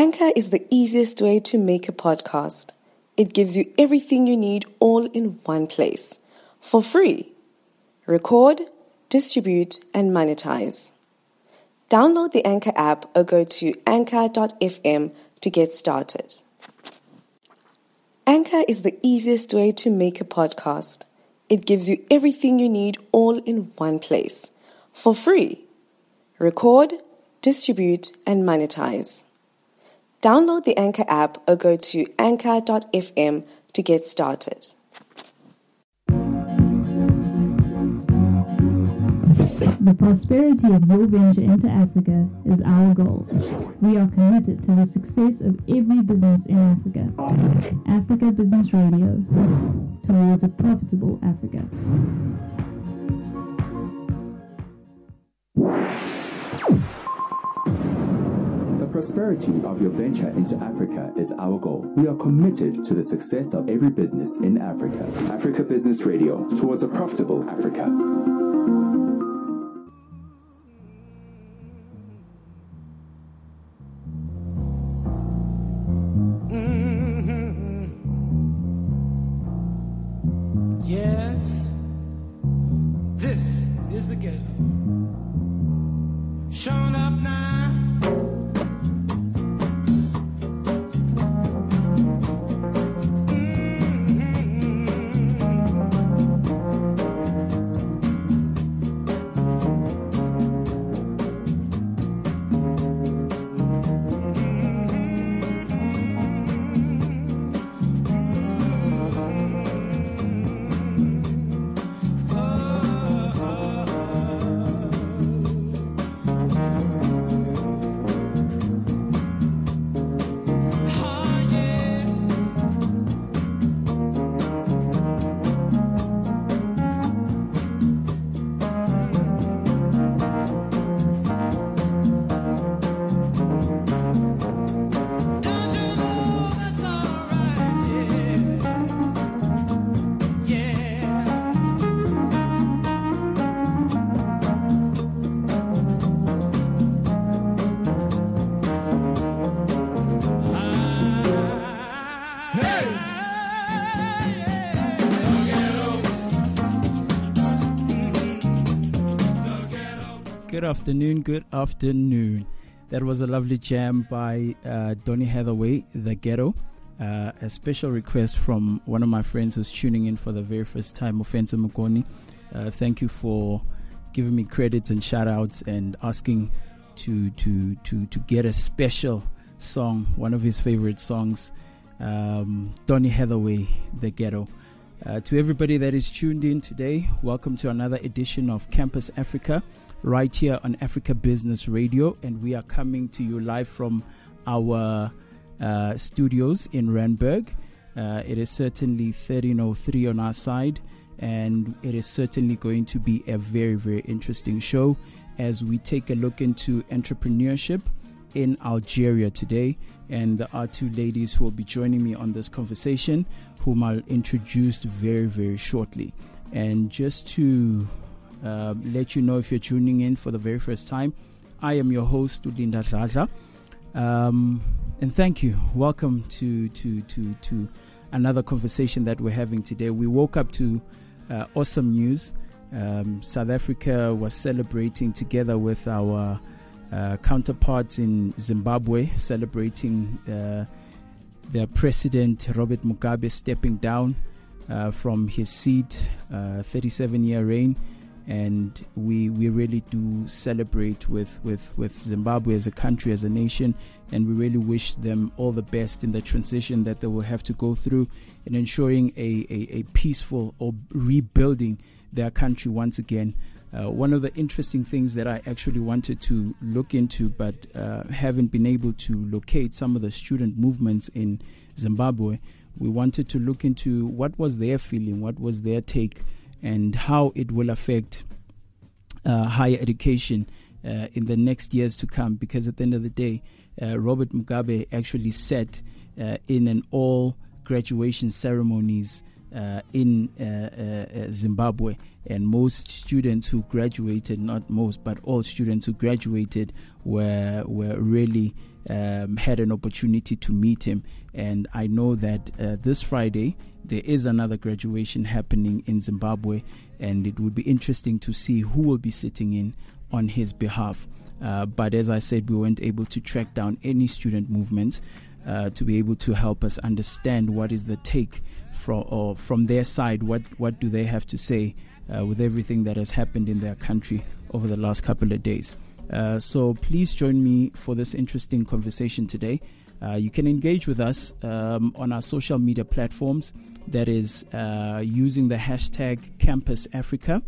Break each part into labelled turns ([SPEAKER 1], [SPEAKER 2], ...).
[SPEAKER 1] Anchor is the easiest way to make a podcast. It gives you everything you need all in one place for free. Record, distribute, and monetize. Download the Anchor app or go to anchor.fm to get started. Anchor is the easiest way to make a podcast. It gives you everything you need all in one place for free. Record, distribute, and monetize. Download the Anchor app or go to anchor.fm to get started.
[SPEAKER 2] The prosperity of your venture into Africa is our goal. We are committed to the success of every business in Africa. Africa Business Radio, towards a profitable Africa.
[SPEAKER 3] The prosperity of your venture into Africa is our goal. We are committed to the success of every business in Africa. Africa Business Radio, towards a profitable Africa. Mm-hmm.
[SPEAKER 4] Yes, this is the ghetto. Up now.
[SPEAKER 5] Afternoon, good afternoon. That was a lovely jam by uh, Donny Hathaway, The Ghetto. Uh, a special request from one of my friends who's tuning in for the very first time, Offensa Mukoni. Uh, thank you for giving me credits and shout outs and asking to to to to get a special song, one of his favorite songs, um, Donny Hathaway, The Ghetto. Uh, to everybody that is tuned in today, welcome to another edition of Campus Africa, right here on Africa Business Radio, and we are coming to you live from our uh, studios in Randburg. Uh, it is certainly 1303 on our side, and it is certainly going to be a very, very interesting show as we take a look into entrepreneurship in Algeria today. And there are two ladies who will be joining me on this conversation, whom I'll introduce very, very shortly. And just to uh, let you know if you're tuning in for the very first time, I am your host, Ulinda Raja. Um, and thank you. Welcome to, to, to, to another conversation that we're having today. We woke up to uh, awesome news. Um, South Africa was celebrating together with our uh, counterparts in Zimbabwe, celebrating uh, their president Robert Mugabe stepping down uh, from his seat, 37 year reign. And we, we really do celebrate with, with, with Zimbabwe as a country, as a nation, and we really wish them all the best in the transition that they will have to go through in ensuring a, a, a peaceful or rebuilding their country once again. Uh, one of the interesting things that I actually wanted to look into, but uh, haven't been able to locate some of the student movements in Zimbabwe, we wanted to look into what was their feeling, what was their take, and how it will affect uh, higher education uh, in the next years to come. Because at the end of the day, uh, Robert Mugabe actually sat uh, in an all graduation ceremonies uh, in uh, Zimbabwe, and most students who graduated, not most, but all students who graduated, were were really um, had an opportunity to meet him. And I know that this Friday there is another graduation happening in Zimbabwe, and it would be interesting to see who will be sitting in on his behalf. Uh, but as I said, we weren't able to track down any student movements uh, to be able to help us understand what is the take from or from their side. What what do they have to say uh, with everything that has happened in their country over the last couple of days? Uh, so please join me for this interesting conversation today. Uh, you can engage with us um, on our social media platforms. That is uh, using the hashtag Campus Africa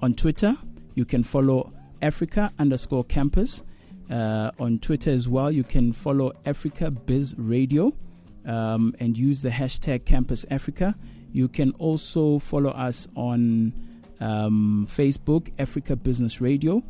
[SPEAKER 5] on Twitter. You can follow Africa underscore Campus uh, on Twitter as well. You can follow Africa Biz Radio um, and use the hashtag Campus Africa. You can also follow us on um, Facebook, Africa Business Radio.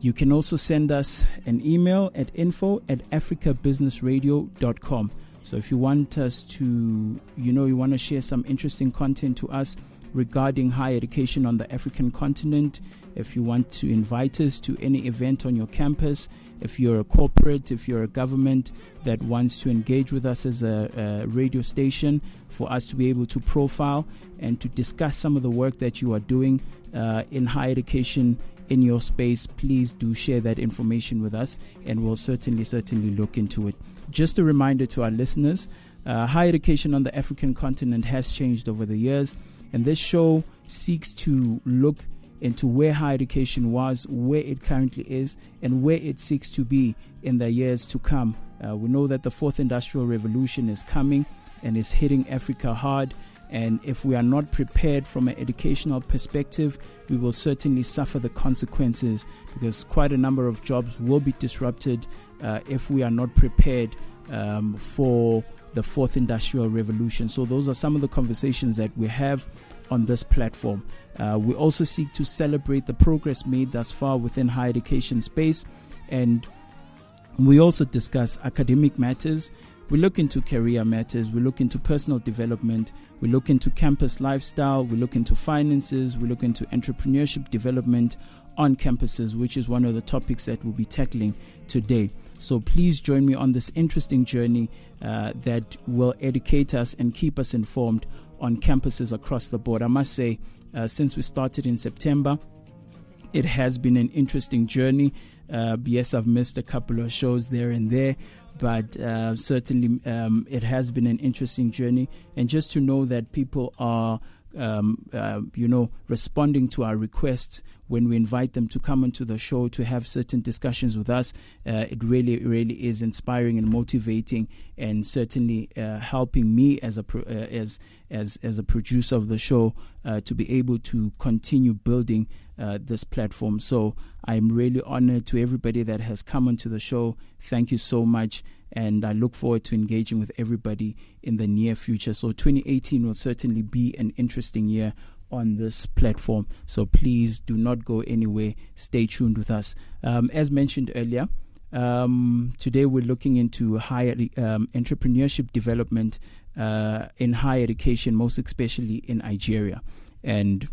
[SPEAKER 5] You can also send us an email at info at africabusinessradio.com. So if you want us to, you know, you want to share some interesting content to us regarding higher education on the African continent, if you want to invite us to any event on your campus, if you're a corporate, if you're a government that wants to engage with us as a, a radio station for us to be able to profile and to discuss some of the work that you are doing uh, in higher education in your space, please do share that information with us and we'll certainly, certainly look into it. Just a reminder to our listeners uh, higher education on the African continent has changed over the years, and this show seeks to look into where higher education was, where it currently is, and where it seeks to be in the years to come. Uh, we know that the fourth industrial revolution is coming and is hitting Africa hard. And if we are not prepared from an educational perspective, we will certainly suffer the consequences because quite a number of jobs will be disrupted uh, if we are not prepared um, for the fourth industrial revolution. So, those are some of the conversations that we have on this platform. Uh, we also seek to celebrate the progress made thus far within higher education space and we also discuss academic matters. We look into career matters. We look into personal development. We look into campus lifestyle. We look into finances. We look into entrepreneurship development on campuses, which is one of the topics that we'll be tackling today. So please join me on this interesting journey uh, that will educate us and keep us informed on campuses across the board. I must say, uh, since we started in September, it has been an interesting journey. Uh, yes, I've missed a couple of shows there and there, but uh, certainly um, it has been an interesting journey. And just to know that people are um, uh, you know, responding to our requests when we invite them to come onto the show to have certain discussions with us. Uh, it really, really is inspiring and motivating, and certainly uh, helping me as a pro- uh, as as as a producer of the show uh, to be able to continue building uh, this platform. So I'm really honored to everybody that has come onto the show. Thank you so much. And I look forward to engaging with everybody in the near future. So 2018 will certainly be an interesting year on this platform. So please do not go anywhere. Stay tuned with us. Um, as mentioned earlier, um, today we're looking into higher um, entrepreneurship development uh, in higher education, most especially in Nigeria. And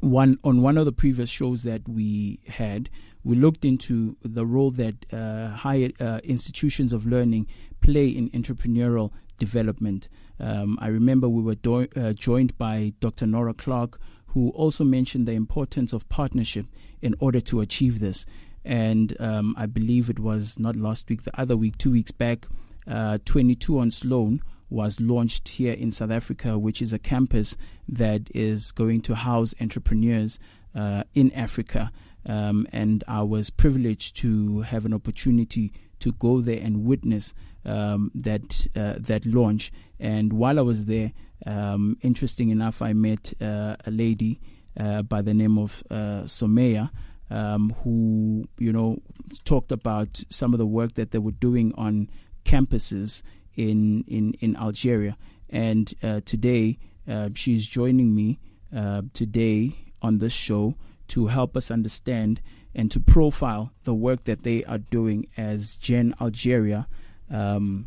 [SPEAKER 5] one on one of the previous shows that we had, we looked into the role that uh, higher uh, institutions of learning play in entrepreneurial development. Um, I remember we were do- uh, joined by Dr. Nora Clark, who also mentioned the importance of partnership in order to achieve this. And um, I believe it was not last week, the other week, two weeks back, uh, 22 on Sloane was launched here in South Africa, which is a campus that is going to house entrepreneurs uh, in Africa. Um, and I was privileged to have an opportunity to go there and witness um, that uh, that launch. And while I was there, um, interesting enough, I met uh, a lady uh, by the name of uh, Someya. Um, who you know talked about some of the work that they were doing on campuses in in, in Algeria, and uh, today uh, she's joining me uh, today on this show to help us understand and to profile the work that they are doing as Gen Algeria. Um,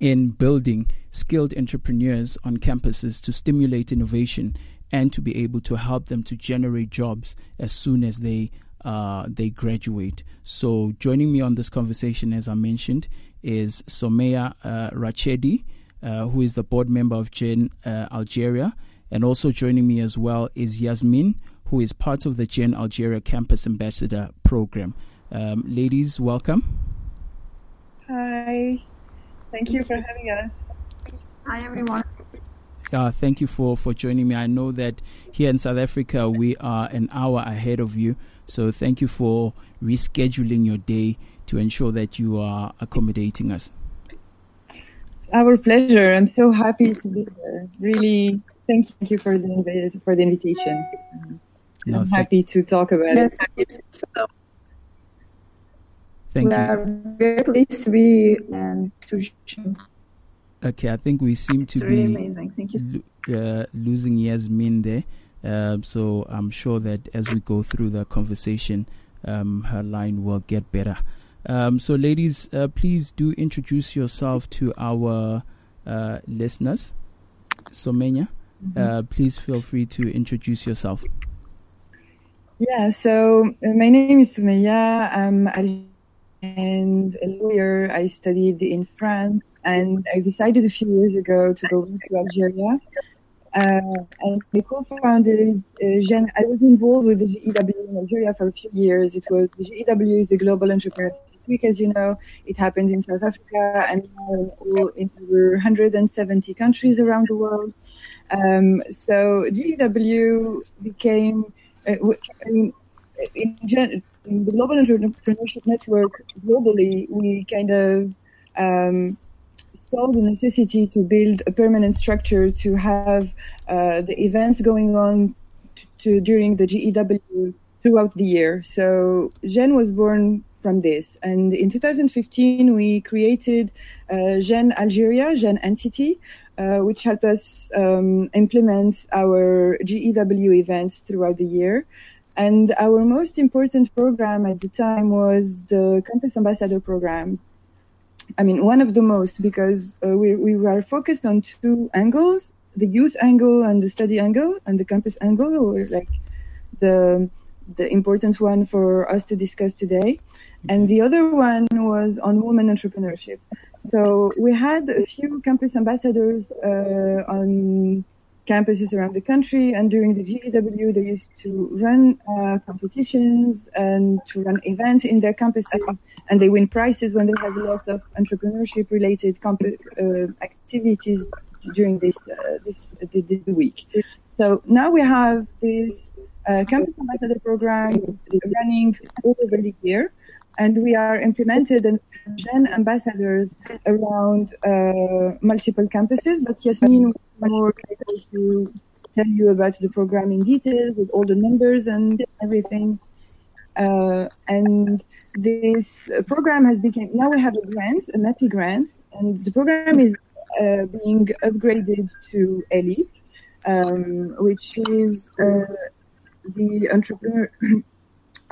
[SPEAKER 5] in building skilled entrepreneurs on campuses to stimulate innovation and to be able to help them to generate jobs as soon as they uh, they graduate. So, joining me on this conversation, as I mentioned, is Somaya uh, Rachedi, who is the board member of Gen uh, Algeria, and also joining me as well is Yasmin, who is part of the Gen Algeria Campus Ambassador Program. Um, ladies, welcome.
[SPEAKER 6] Hi. Thank you for having us.
[SPEAKER 7] Hi everyone.
[SPEAKER 5] Uh, thank you for, for joining me. I know that here in South Africa we are an hour ahead of you, so thank you for rescheduling your day to ensure that you are accommodating us.
[SPEAKER 6] Our pleasure. I'm so happy to be here. Really, thank you for the for the invitation.
[SPEAKER 5] No,
[SPEAKER 6] I'm happy to talk about
[SPEAKER 7] Yes,
[SPEAKER 6] it.
[SPEAKER 7] so
[SPEAKER 5] Thank
[SPEAKER 7] we
[SPEAKER 5] you.
[SPEAKER 7] are very pleased to be and to.
[SPEAKER 5] Okay, I think we seem
[SPEAKER 7] It's
[SPEAKER 5] to
[SPEAKER 7] really
[SPEAKER 5] be
[SPEAKER 7] amazing. Thank you.
[SPEAKER 5] uh, losing Yasmin there. Um, so I'm sure that as we go through the conversation, um, her line will get better. Um, so, ladies, uh, please do introduce yourself to our uh, listeners. Somenya, uh, please feel free to introduce yourself.
[SPEAKER 6] Yeah. So uh, my name is Soumeya. I'm and a lawyer. I studied in France, and I decided a few years ago to go to Algeria. Uh, and I co-founded uh, Gen. I was involved with the GEW in Algeria for a few years. It was the GEW is the Global Entrepreneur As you know. It happens in South Africa and in, all, in over 170 countries around the world. Um, so GEW became, uh, I mean, in, gen- in the Global Entrepreneurship Network globally, we kind of um, saw the necessity to build a permanent structure to have uh, the events going on to, to during the GEW throughout the year. So Gen was born from this, and in 2015 we created uh, Gen Algeria, Gen entity, uh, which helped us um, implement our GEW events throughout the year. And our most important program at the time was the Campus Ambassador program. I mean, one of the most because uh, we, we were focused on two angles, the youth angle and the study angle and the campus angle were like the, the important one for us to discuss today. And the other one was on women entrepreneurship. So we had a few campus ambassadors uh, on campuses around the country, and during the GEW, they used to run uh, competitions and to run events in their campuses, and they win prizes when they have lots of entrepreneurship-related comp- uh, activities during this uh, this, this this week. So now we have this uh, campus ambassador program running all over the year, and we are implemented and Gen ambassadors around uh, multiple campuses. But Yasmin will more to tell you about the program in details with all the numbers and everything. Uh, and this program has become now we have a grant, a MEPI grant, and the program is uh, being upgraded to ELIP, um, which is uh, the entrepreneur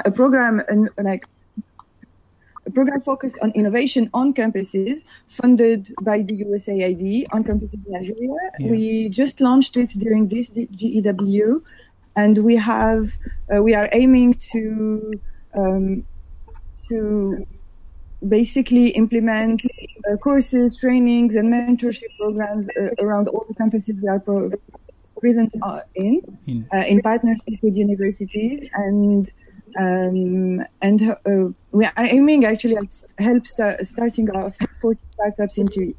[SPEAKER 6] a program and like program focused on innovation on campuses, funded by the USAID on campuses in Algeria.
[SPEAKER 5] Yeah.
[SPEAKER 6] We just launched it during this GEW, and we have uh, we are aiming to um, to basically implement uh, courses, trainings, and mentorship programs uh, around all the campuses we are pro- present uh, in,
[SPEAKER 5] In-
[SPEAKER 6] uh, in partnership with universities and. Um, and uh, we are aiming actually at help start, starting off 40 startups into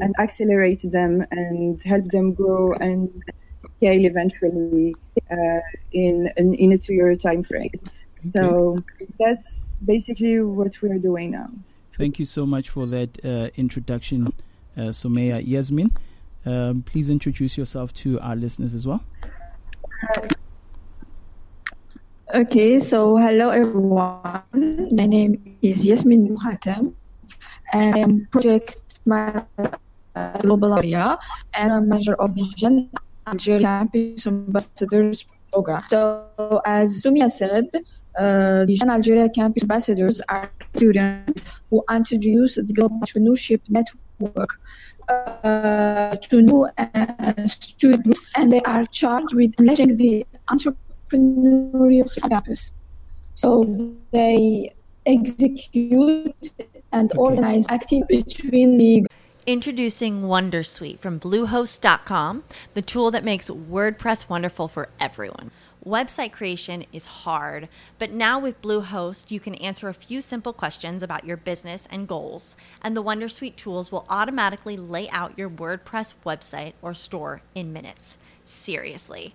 [SPEAKER 6] and accelerate them and help them grow and scale eventually uh, in, in in a two-year time frame. So that's basically what we're doing now.
[SPEAKER 5] Thank you so much for that uh, introduction, uh, Someya. Yasmin, um, please introduce yourself to our listeners as well.
[SPEAKER 7] Okay, so hello everyone. My name is Yasmin Mukhatam, and I'm project manager at Global Area, and I'm manager of the Gen Algeria Campus Ambassadors program. So, as Sumia said, uh, the Gen Algeria Campus Ambassadors are students who introduce the Global Entrepreneurship Network uh, to new uh, students, and they are charged with managing the entrepreneurial campus. So they execute and organize activities between the
[SPEAKER 8] Introducing Wondersuite from Bluehost.com, the tool that makes WordPress wonderful for everyone. Website creation is hard, but now with Bluehost, you can answer a few simple questions about your business and goals, and the Wondersuite tools will automatically lay out your WordPress website or store in minutes. Seriously.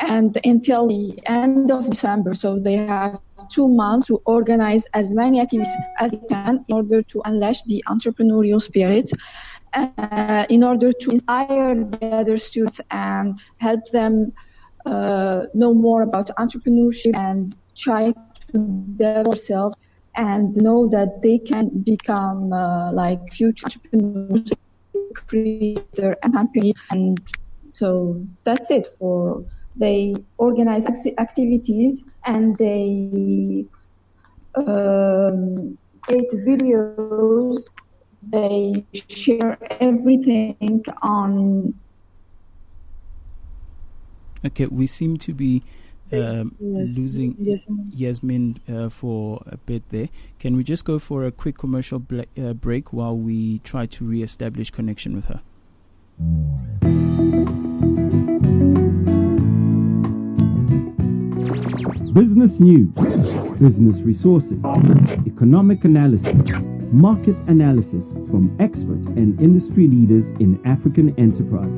[SPEAKER 7] and until the end of December. So they have two months to organize as many activities as they can in order to unleash the entrepreneurial spirit, uh, in order to inspire the other students and help them uh, know more about entrepreneurship and try to develop themselves and know that they can become uh, like future entrepreneurs, creator and happy and so that's it for they organize activities and they um, create videos they share everything on
[SPEAKER 5] Okay, we seem to be um,
[SPEAKER 6] Yes,
[SPEAKER 5] losing
[SPEAKER 6] Yasmin.
[SPEAKER 5] Yasmin uh, for a bit there. Can we just go for a quick commercial bla- uh, break while we try to re-establish connection with her?
[SPEAKER 9] Business news, business resources, economic analysis, market analysis from expert and industry leaders in African enterprise.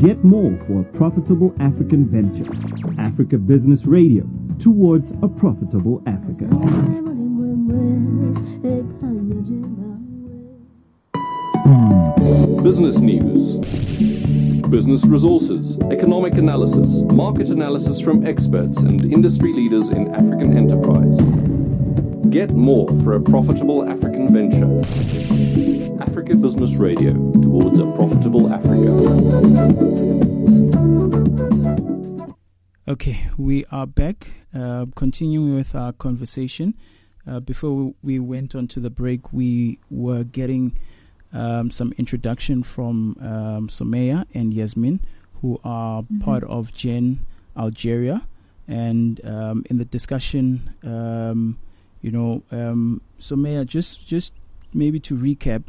[SPEAKER 9] Get more for a profitable African venture. Africa Business Radio towards a profitable Africa. Mm.
[SPEAKER 10] Business news, business resources, economic analysis, market analysis from experts and industry leaders in African enterprise. Get more for a profitable African venture. Africa Business Radio towards a profitable Africa.
[SPEAKER 5] Okay, we are back, uh, continuing with our conversation. Uh, before we went on to the break, we were getting um, some introduction from um, Someya and Yasmin, who are part of Gen Algeria. And um, in the discussion, um, you know, um, Someya, just just maybe to recap,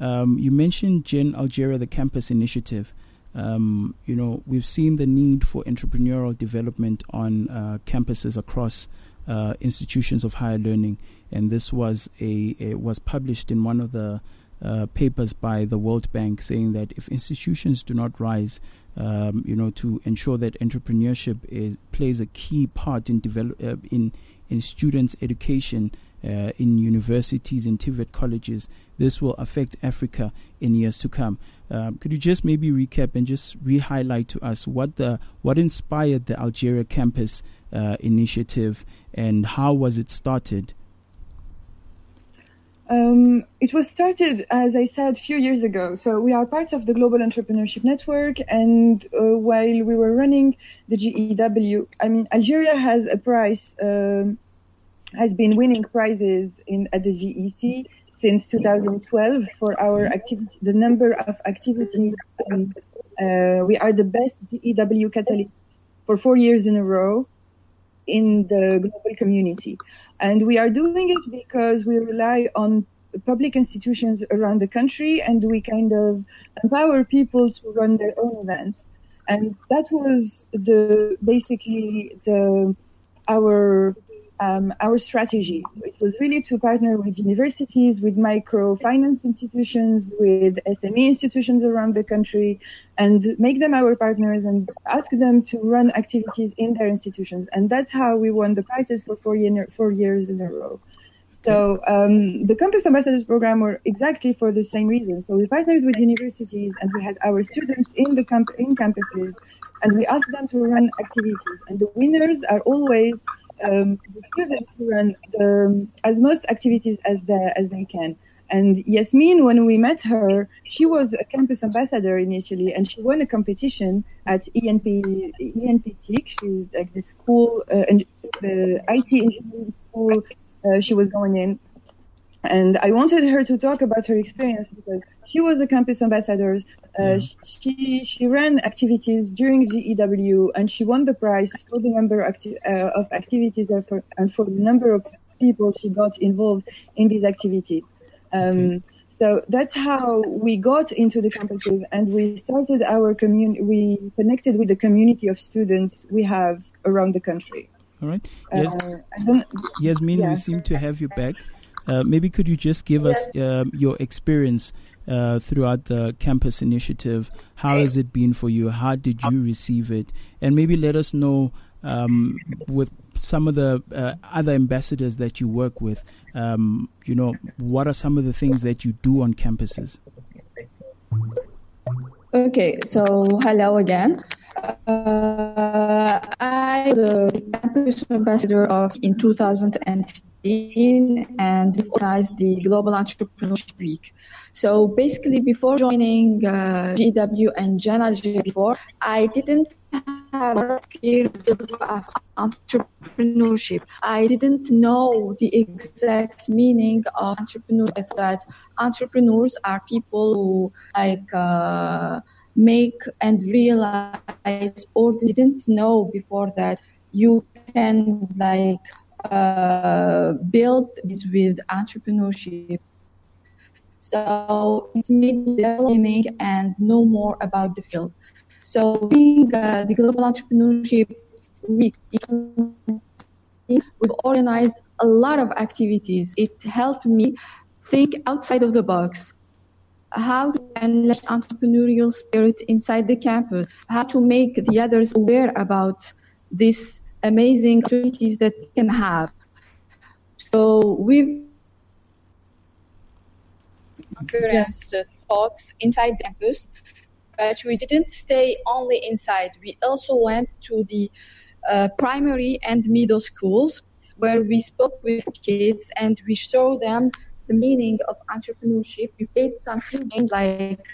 [SPEAKER 5] um, you mentioned Gen Algeria, the campus initiative. Um, you know, we've seen the need for entrepreneurial development on uh, campuses across uh, institutions of higher learning, and this was a it was published in one of the uh, papers by the World Bank, saying that if institutions do not rise, um, you know, to ensure that entrepreneurship is, plays a key part in develop uh, in in students' education. Uh, in universities, and TVET colleges, this will affect Africa in years to come. Um, could you just maybe recap and just re-highlight to us what the what inspired the Algeria campus uh, initiative and how was it started?
[SPEAKER 6] Um, it was started, as I said, a few years ago. So we are part of the Global Entrepreneurship Network, and uh, while we were running the GEW, I mean, Algeria has a prize, um, has been winning prizes in at the GEC since 2012 for our activity, the number of activities. Um, uh, we are the best GEW catalyst for four years in a row in the global community. And we are doing it because we rely on public institutions around the country and we kind of empower people to run their own events. And that was the basically the our um, our strategy. It was really to partner with universities, with microfinance institutions, with SME institutions around the country, and make them our partners and ask them to run activities in their institutions. And that's how we won the prizes for four, year, four years in a row. So um, the Campus Ambassadors program were exactly for the same reason. So we partnered with universities, and we had our students in the camp in campuses, and we asked them to run activities. And the winners are always um, the run the, as most activities as the, as they can. And Yasmin, when we met her, she was a campus ambassador initially, and she won a competition at ENP ENPTIC. She's like the school, uh, and the IT engineering school uh, she was going in. And I wanted her to talk about her experience because she was a campus ambassador. Uh, She she ran activities during GEW and she won the prize for the number acti- uh, of activities and for, and for the number of people she got involved in these activities. Um, So that's how we got into the campuses and we started our community. We connected with the community of students we have around the country.
[SPEAKER 5] All right. Yes,
[SPEAKER 6] Uh,
[SPEAKER 5] Yasmin,
[SPEAKER 6] yeah.
[SPEAKER 5] we seem to have you back. Uh, maybe could you just give us um, your experience uh, throughout the campus initiative? How has it been for you? How did you receive it? And maybe let us know um, with some of the uh, other ambassadors that you work with. Um, you know, what are some of the things that you do on campuses?
[SPEAKER 7] Okay, so hello again. Uh, I was the campus ambassador of in 2015 and organized the Global Entrepreneurship Week. So basically, before joining uh, GW and Algeria before, I didn't have a field of entrepreneurship. I didn't know the exact meaning of entrepreneur. I thought entrepreneurs are people who like uh, make and realize or didn't know before that you can like uh, build this with entrepreneurship. So it made me learning and know more about the field. So being uh, the Global Entrepreneurship Week, we've organized a lot of activities. It helped me think outside of the box. How to manage entrepreneurial spirit inside the campus, how to make the others aware about these amazing opportunities that we can have. So we've experienced uh, talks inside campus, but we didn't stay only inside. We also went to the uh, primary and middle schools where we spoke with kids and we showed them the meaning of entrepreneurship. We played some games like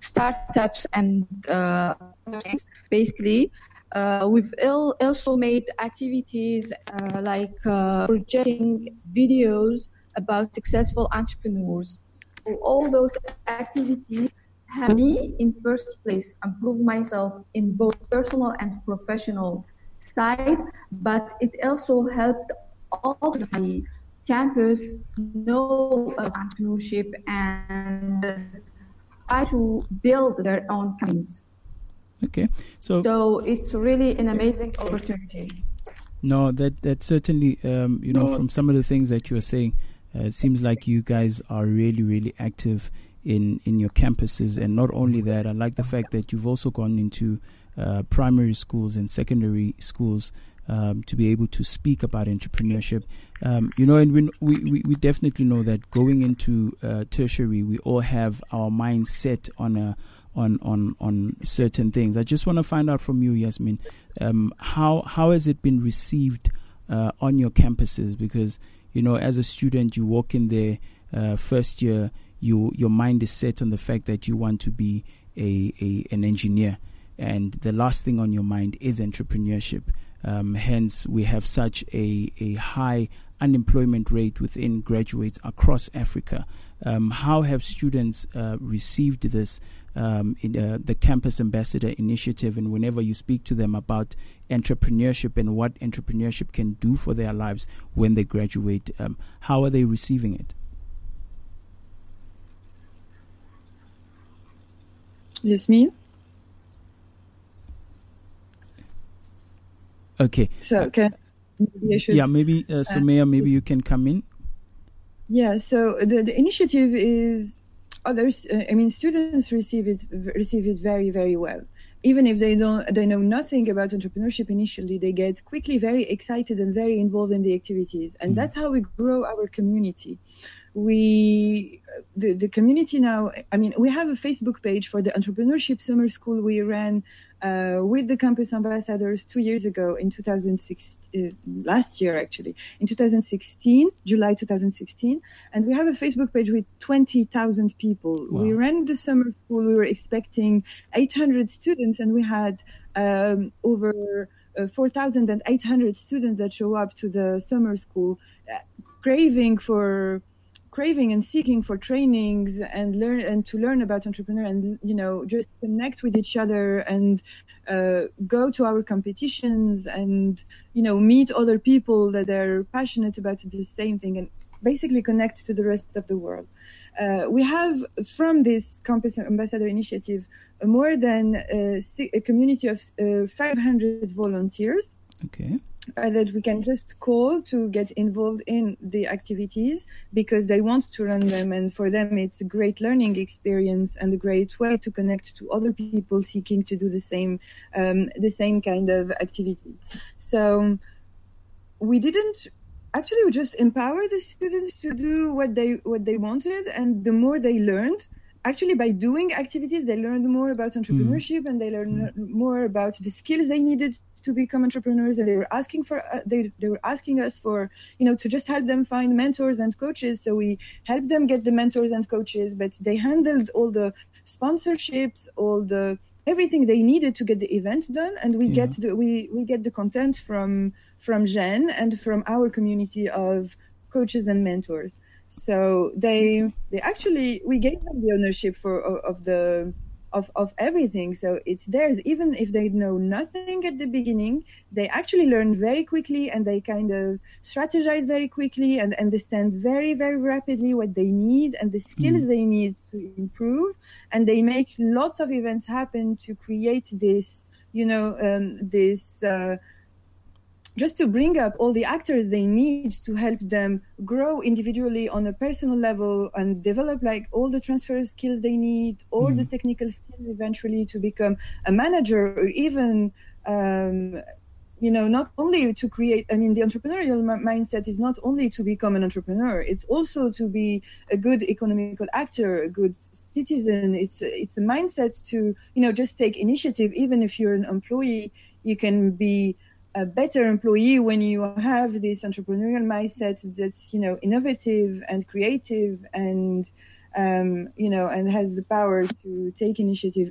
[SPEAKER 7] startups and uh, things. Basically, uh, we've also made activities uh, like uh, projecting videos about successful entrepreneurs. So all those activities have me in first place improve myself in both personal and professional side, but it also helped all the campus know about entrepreneurship and try to build their own companies.
[SPEAKER 5] Okay, so
[SPEAKER 7] So it's really an amazing opportunity.
[SPEAKER 5] No, that that certainly, um, you know, from some of the things that you are saying, uh, it seems like you guys are really, really active in in your campuses, and not only that, I like the fact that you've also gone into uh, primary schools and secondary schools um, to be able to speak about entrepreneurship. Um, you know, and we, we we definitely know that going into uh, tertiary, we all have our minds set on a on on on certain things. I just want to find out from you, Yasmin, um, how how has it been received uh, on your campuses? Because you know, as a student, you walk in there uh, first year, you your mind is set on the fact that you want to be a, a an engineer, and the last thing on your mind is entrepreneurship. Um, hence, we have such a a high unemployment rate within graduates across Africa. Um, how have students uh, received this um, in uh, the Campus Ambassador Initiative? And whenever you speak to them about entrepreneurship and what entrepreneurship can do for their lives when they graduate, um, how are they receiving it?
[SPEAKER 6] Yasmin?
[SPEAKER 5] Okay.
[SPEAKER 6] So, okay. Maybe I should,
[SPEAKER 5] Yeah, maybe uh, Sumaya, maybe you can come in.
[SPEAKER 6] Yeah, so the, the initiative is others. Uh, I mean, students receive it receive it very very well. Even if they don't they know nothing about entrepreneurship initially, they get quickly very excited and very involved in the activities, and that's how we grow our community. We the the community now. I mean, we have a Facebook page for the entrepreneurship summer school we ran uh, with the campus ambassadors two years ago in 2006, uh, last year actually, in 2016, July 2016. And we have a Facebook page with 20,000 people. We ran the summer school, we were expecting 800 students, and we had um, over uh, 4,800 students that show up to the summer school, uh, craving for craving and seeking for trainings and learn and to learn about entrepreneur and you know just connect with each other and uh, go to our competitions and you know meet other people that are passionate about the same thing and basically connect to the rest of the world uh, we have from this campus ambassador initiative more than uh, a community of uh, 500 volunteers
[SPEAKER 5] Okay.
[SPEAKER 6] Uh, that we can just call to get involved in the activities because they want to run them. And for them it's a great learning experience and a great way to connect to other people seeking to do the same um, the same kind of activity. So we didn't actually we just empower the students to do what they what they wanted. And the more they learned actually by doing activities they learned more about entrepreneurship and they learned more about the skills they needed to become entrepreneurs. And they were asking for uh, they, they were asking us for you know to just help them find mentors and coaches. So we helped them get the mentors and coaches but they handled all the sponsorships all the everything they needed to get the event done. And we get the we we get the content from from Gen and from our community of coaches and mentors. So they they actually we gave them the ownership for of, of the of, of everything. So it's theirs. Even if they know nothing at the beginning they actually learn very quickly and they kind of strategize very quickly and understand very very rapidly what they need and the skills they need to improve. And they make lots of events happen to create this you know um, this uh, just to bring up all the actors they need to help them grow individually on a personal level and develop like all the transfer skills they need all the technical skills eventually to become a manager or even um, you know not only to create i mean the entrepreneurial mi- mindset is not only to become an entrepreneur it's also to be a good economical actor a good citizen. It's it's a mindset to you know just take initiative. Even if you're an employee you can be a better employee when you have this entrepreneurial mindset that's you know innovative and creative and um, you know and has the power to take initiative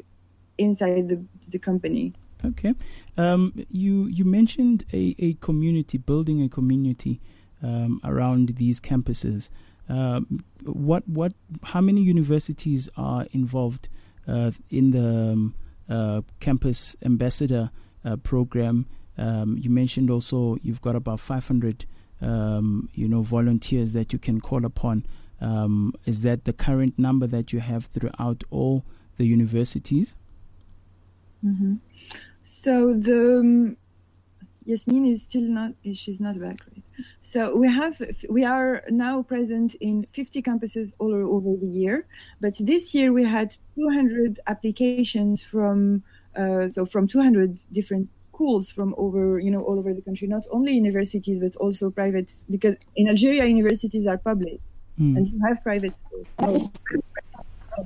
[SPEAKER 6] inside the, the company.
[SPEAKER 5] Okay. Um, you you mentioned a, a community, building a community um, around these campuses. Um, what what? How many universities are involved uh, in the um, uh, campus ambassador uh, program? Um, you mentioned also you've got about 500, um, you know, volunteers that you can call upon. Um, is that the current number that you have throughout all the universities?
[SPEAKER 6] Mm-hmm. So the um, Yasmin is still not. She's not back. Right? So we have we are now present in 50 campuses all over the year, but this year we had 200 applications from uh, so from 200 different schools from over you know all over the country, not only universities but also private because in Algeria universities are public
[SPEAKER 5] Mm.
[SPEAKER 6] and you have private schools. Oh. Oh,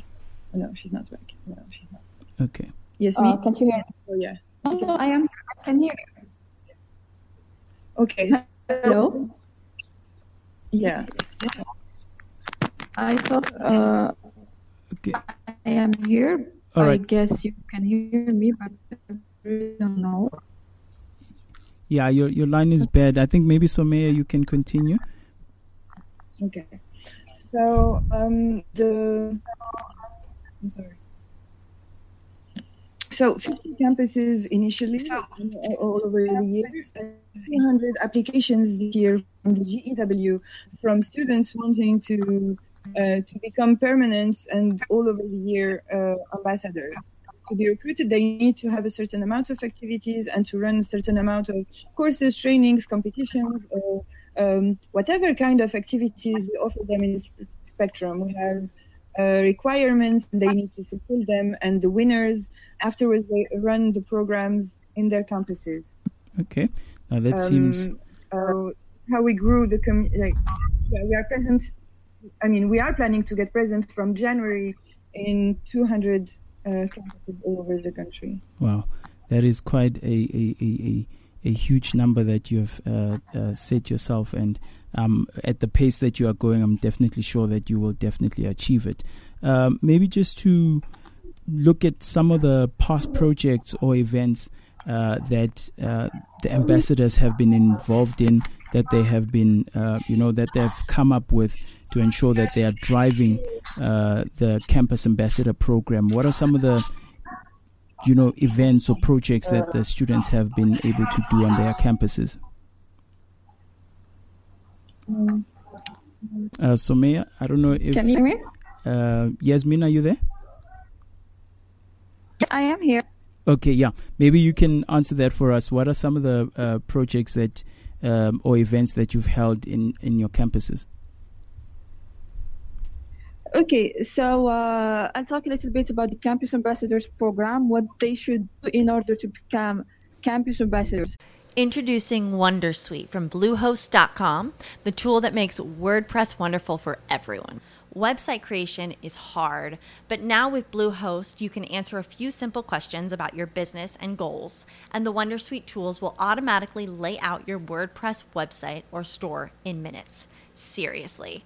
[SPEAKER 6] no, she's not back. No, she's not.
[SPEAKER 5] Okay.
[SPEAKER 6] Yasmin.
[SPEAKER 7] Uh, can't you hear?
[SPEAKER 6] Oh yeah.
[SPEAKER 7] No, no, I am. I can hear. you.
[SPEAKER 6] Okay.
[SPEAKER 7] Hello.
[SPEAKER 6] Yeah.
[SPEAKER 7] I thought uh,
[SPEAKER 5] Okay.
[SPEAKER 7] I am here.
[SPEAKER 5] All
[SPEAKER 7] I
[SPEAKER 5] right.
[SPEAKER 7] guess you can hear me, but I really don't know.
[SPEAKER 5] Yeah, your your line is bad. I think maybe Somaya, you can continue.
[SPEAKER 6] Okay. So um, the I'm sorry. So 50 campuses initially all all over the year. 300 applications this year from the GEW from students wanting to uh, to become permanent and all over the year uh, ambassadors. To be recruited, they need to have a certain amount of activities and to run a certain amount of courses, trainings, competitions, or um, whatever kind of activities we offer them in the spectrum. We have uh, requirements, they need to fulfill them, and the winners afterwards they run the programs in their campuses.
[SPEAKER 5] Okay. Now that seems
[SPEAKER 6] Um, so how we grew the community. like we are present. I mean, we are planning to get present from January in 200 uh, campuses all over the country.
[SPEAKER 5] wow. That is quite a a, a, a, huge number that you have uh, uh, set yourself, and um, at the pace that you are going, I'm definitely sure that you will definitely achieve it. Um, maybe just to look at some of the past projects or events uh, that uh, the ambassadors have been involved in, that they have been, uh, you know, that they've come up with to ensure that they are driving uh, the campus ambassador program. What are some of the, you know, events or projects that the students have been able to do on their campuses? Uh, Somaya, I don't know if
[SPEAKER 7] Can you hear me?
[SPEAKER 5] uh, Yasmin, are you there?
[SPEAKER 7] I am here.
[SPEAKER 5] Okay, yeah. Maybe you can answer that for us. What are some of the uh, projects that um, or events that you've held in, in your campuses?
[SPEAKER 7] Okay, so uh, I'll talk a little bit about the Campus Ambassadors program, what they should do in order to become campus ambassadors.
[SPEAKER 8] Introducing Wondersuite from Bluehost.com, the tool that makes WordPress wonderful for everyone. Website creation is hard, but now with Bluehost, you can answer a few simple questions about your business and goals, and the Wondersuite tools will automatically lay out your WordPress website or store in minutes. Seriously.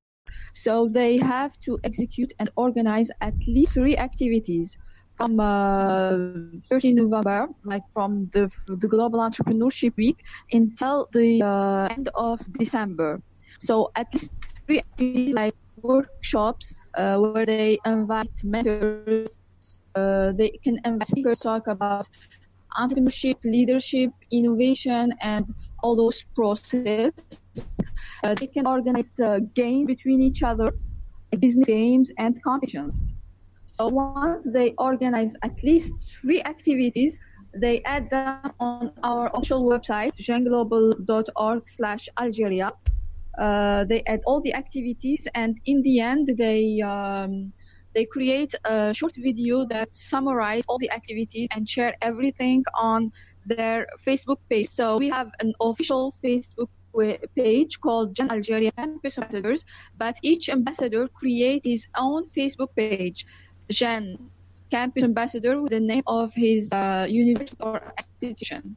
[SPEAKER 7] So they have to execute and organize at least three activities from uh, 13 November, like from the, the Global Entrepreneurship Week until the uh, end of December. So at least three activities like workshops uh, where they invite mentors, uh, they can invite speakers talk about entrepreneurship, leadership, innovation, and all those processes. Uh, they can organize uh, games between each other, business games and competitions. So once they organize at least three activities, they add them on our official website, genglobal.org slash Algeria. Uh, they add all the activities and in the end they um, they create a short video that summarizes all the activities and share everything on their Facebook page. So we have an official Facebook page called Gen Algeria Campus Ambassadors, but each ambassador creates his own Facebook page, Gen Campus Ambassador, with the name of his uh, university or institution.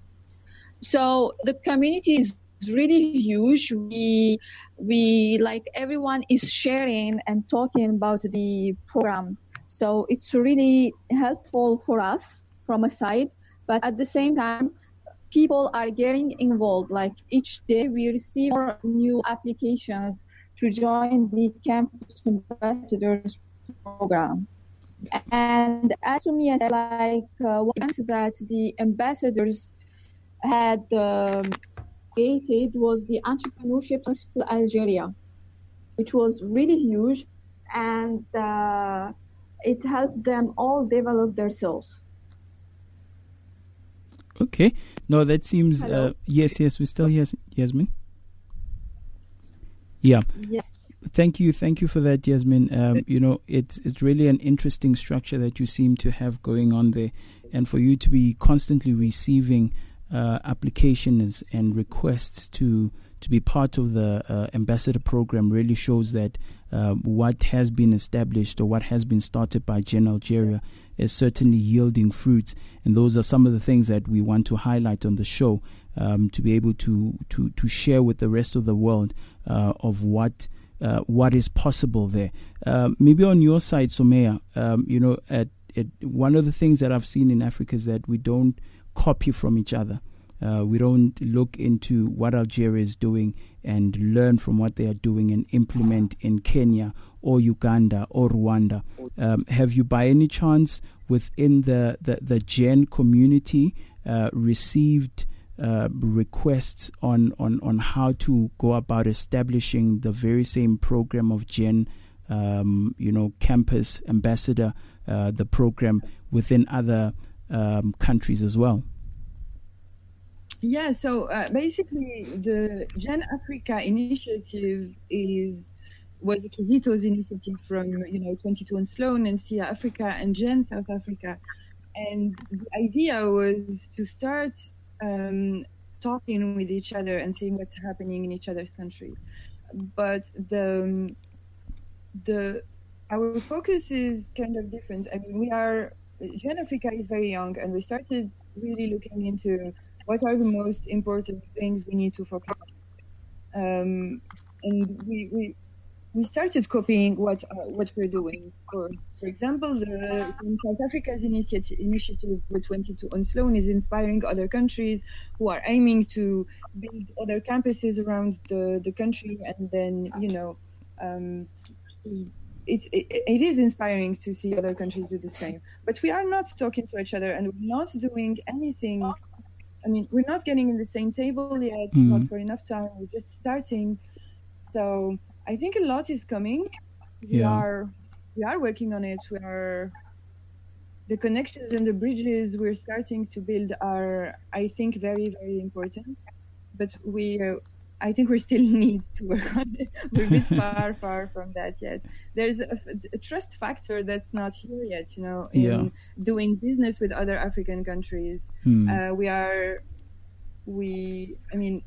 [SPEAKER 7] So the community is really huge. We we like everyone is sharing and talking about the program. So it's really helpful for us from a side, but at the same time, people are getting involved. Like each day, we receive more new applications to join the campus ambassadors program. And as to me, said, like uh, that the ambassadors had um, created was the Entrepreneurship School Algeria, which was really huge, and uh, it helped them all develop themselves.
[SPEAKER 5] Okay. No, that seems.
[SPEAKER 7] Hello?
[SPEAKER 5] Uh, yes, yes, we still hear Yasmin. Yeah.
[SPEAKER 7] Yes.
[SPEAKER 5] Thank you, thank you for that, Yasmin. Um, you know, it's it's really an interesting structure that you seem to have going on there, and for you to be constantly receiving uh, applications and requests to to be part of the uh, ambassador program really shows that uh, what has been established or what has been started by Gen Algeria is certainly yielding fruits, and those are some of the things that we want to highlight on the show um, to be able to to to share with the rest of the world uh, of what uh, what is possible there. Um, maybe on your side, Somaya, um, you know, at, at one of the things that I've seen in Africa is that we don't copy from each other. Uh, we don't look into what Algeria is doing and learn from what they are doing and implement in Kenya or Uganda or Rwanda. Um, have you, by any chance, within the, the, the Gen community, uh, received uh, requests on, on, on how to go about establishing the very same program of Gen, um, you know, campus ambassador, uh, the program within other um, countries as well?
[SPEAKER 6] Yeah, so uh, basically, the Gen Africa initiative is was Kizito's initiative from you know 22 and Sloane and SIA Africa and Gen South Africa, and the idea was to start um, talking with each other and seeing what's happening in each other's country. But the the our focus is kind of different. I mean, we are Gen Africa is very young, and we started really looking into what are the most important things we need to focus on. Um, and we, we we started copying what uh, what we're doing. For for example, the South Africa's initiative initiative with 22 on Sloane is inspiring other countries who are aiming to build other campuses around the, the country, and then you know. Um, it, it, it is inspiring to see other countries do the same. But we are not talking to each other and we're not doing anything. I mean, we're not getting in the same table yet,
[SPEAKER 5] Mhm.
[SPEAKER 6] not for enough time. We're just starting. So I think a lot is coming, we
[SPEAKER 5] Yeah.
[SPEAKER 6] are we are working on it. We are the connections and the bridges we're starting to build are, I think, very very important. But we, uh, I think, we still need to work on it. We're a bit far far from that yet. There's a, a trust factor that's not here yet. You know, in
[SPEAKER 5] Yeah.
[SPEAKER 6] doing business with other African countries.
[SPEAKER 5] Hmm.
[SPEAKER 6] Uh, we are, we, I mean,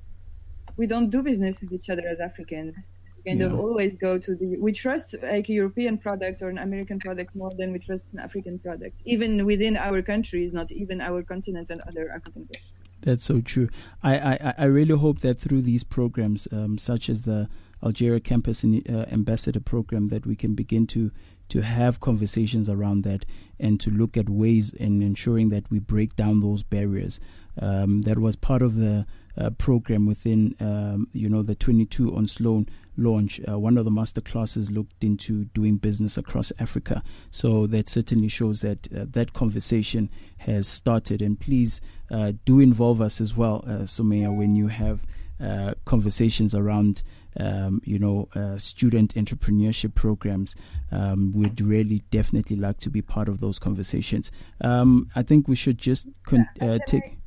[SPEAKER 6] we don't do business with each other as Africans. We kind of always go to the. We trust like a European product or an American product more than we trust an African product, even within our countries, not even our continent and other African countries.
[SPEAKER 5] That's so true. I, I, I really hope that through these programs, um, such as the Algeria Campus uh, Ambassador Program, that we can begin to to have conversations around that and to look at ways in ensuring that we break down those barriers. Um, that was part of the uh, program within, um, you know, the 22 on Sloane launch. Uh, one of the master classes looked into doing business across Africa. So that certainly shows that uh, that conversation has started. And please uh, do involve us as well, uh, Somaya, when you have uh, conversations around. Um, you know, uh, student entrepreneurship programs. Um, we'd really definitely like to be part of those conversations. Um, I think we should just con- uh, take.